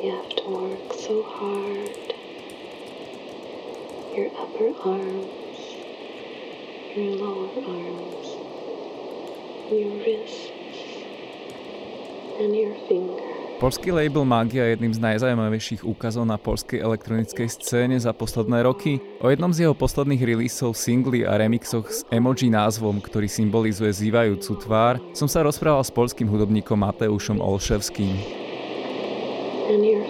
You have to work so hard. Your upper arms, your lower arms, your wrists, and your fingers. Polský label Magia je jedným z najzaujímavejších úkazov na polskej elektronickej scéne za posledné roky. O jednom z jeho posledných releaseov, singly a remixoch s emoji názvom, ktorý symbolizuje zývajúcu tvár, som sa rozprával s polským hudobníkom Mateušom Olševským. Your.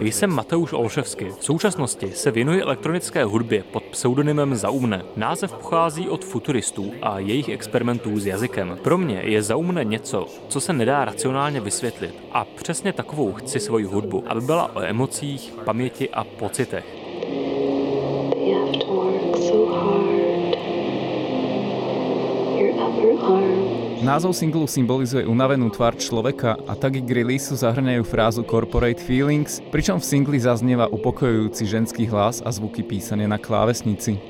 Jsem Mateusz Olševský. V současnosti se věnuji elektronické hudbě pod pseudonymem Zaumne. Název pochází od futuristů a jejich experimentů s jazykem. Pro mě je Zaumne něco, co se nedá racionálně vysvětlit. A přesně takovou chci svoji hudbu, aby byla o emocích, paměti a pocitech. Your upper arms, Názov singlu symbolizuje unavenú tvár človeka a taky k releaseu zahrňajú frázu Corporate Feelings, pričom v singli zaznieva upokojujúci ženský hlas a zvuky písané na klávesnici.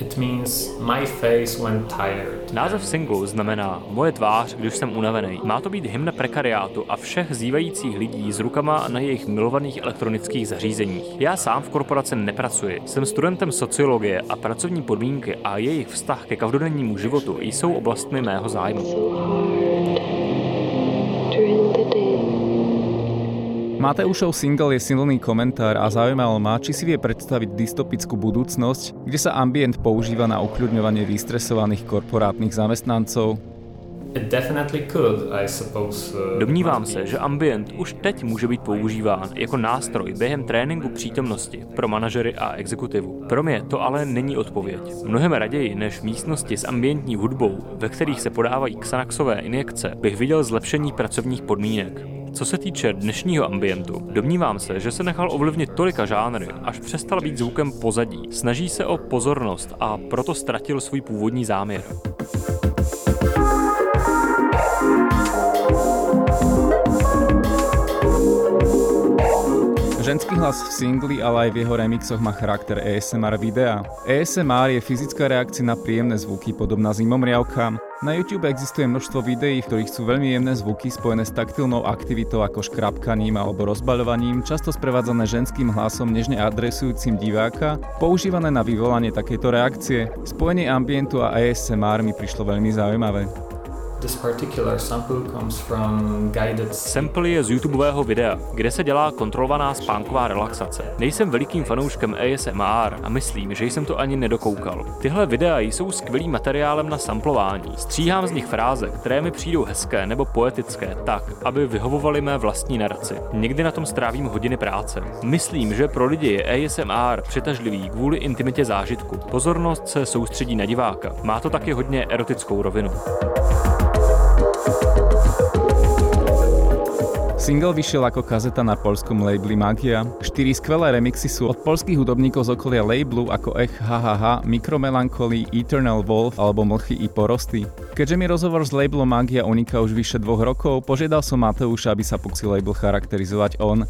It means my face when tired. Název singlu znamená Moje tvář, když jsem unavený. Má to být hymna prekariátu a všech zývajících lidí s rukama na jejich milovaných elektronických zařízeních. Já sám v korporaci nepracuji. Jsem studentem sociologie a pracovní podmínky a jejich vztah ke každodennímu životu jsou oblastmi mého zájmu. so hard during the day. Mateušov single je silný komentár a zaujímalo ma, či si vie predstaviť dystopickú budúcnosť, kde sa ambient používa na ukľudňovanie vystresovaných korporátnych zamestnancov. It definitely could, I suppose. Uh, Domnívám se, že ambient už teď může být používán jako nástroj během tréninku přítomnosti pro manažery a exekutivu. Pro mě to ale není odpověď. Mnohem raději než místnosti s ambientní hudbou, ve kterých se podávají Xanaxové injekce, bych viděl zlepšení pracovních podmínek. Co se týče dnešního ambientu, domnívám se, že se nechal ovlivnit tolika žánry, až přestal být zvukem pozadí. Snaží se o pozornost a proto ztratil svůj původní záměr. Ženský hlas v singli, ale aj v jeho remixoch má charakter ASMR videa. ASMR je fyzická reakcia na príjemné zvuky podobná zimomriavkám. Na YouTube existuje množstvo videí, v ktorých sú veľmi jemné zvuky spojené s taktilnou aktivitou ako škrapkaním alebo rozbaľovaním, často sprevádzané ženským hlasom nežne adresujúcim diváka, používané na vyvolanie takejto reakcie. Spojenie ambientu a ASMR mi prišlo veľmi zaujímavé. Sample je z YouTubeového videa, kde se dělá kontrolovaná spánková relaxace. Nejsem velikým fanouškem ASMR a myslím, že jsem to ani nedokoukal. Tyhle videa jsou skvělým materiálem na samplování. Stříhám z nich fráze, které mi přijdou hezké nebo poetické, tak, aby vyhovovaly mé vlastní naraci. Někdy na tom strávím hodiny práce. Myslím, že pro lidi je ASMR přitažlivý kvůli intimitě zážitku. Pozornost se soustředí na diváka. Má to taky hodně erotickou rovinu. Single vyšiel ako kazeta na polskom labeli Magia. Štyri skvelé remixy sú od polských hudobníkov z okolia labelu ako Ech HHH, Micromelancholy, Eternal Wolf alebo Mlchy i porosty. Keďže mi rozhovor s labelom Magia uniká už vyše dvoch rokov, požiadal som Mateuša, aby sa pokusil label charakterizovať on.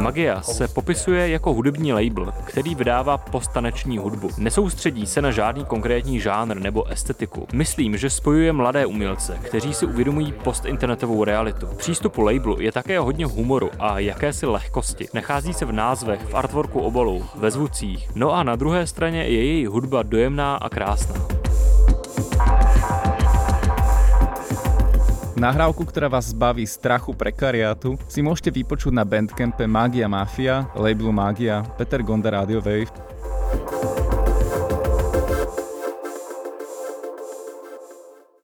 Magia se popisuje jako hudební label, který vydává postaneční hudbu. Nesoustředí se na žádný konkrétní žánr nebo estetiku. Myslím, že spojuje mladé umělce, kteří si uvědomují postinternetovou realitu. V přístupu labelu je také hodně humoru a jakési lehkosti. Nachází se v názvech, v artworku obalů, ve zvucích. No a na druhé straně je její hudba dojemná a krásná. Nahrávku, ktorá vás zbaví strachu prekariátu, si môžete vypočuť na bandcampe Magia Mafia, labelu Magia, Peter Gonda Radio Wave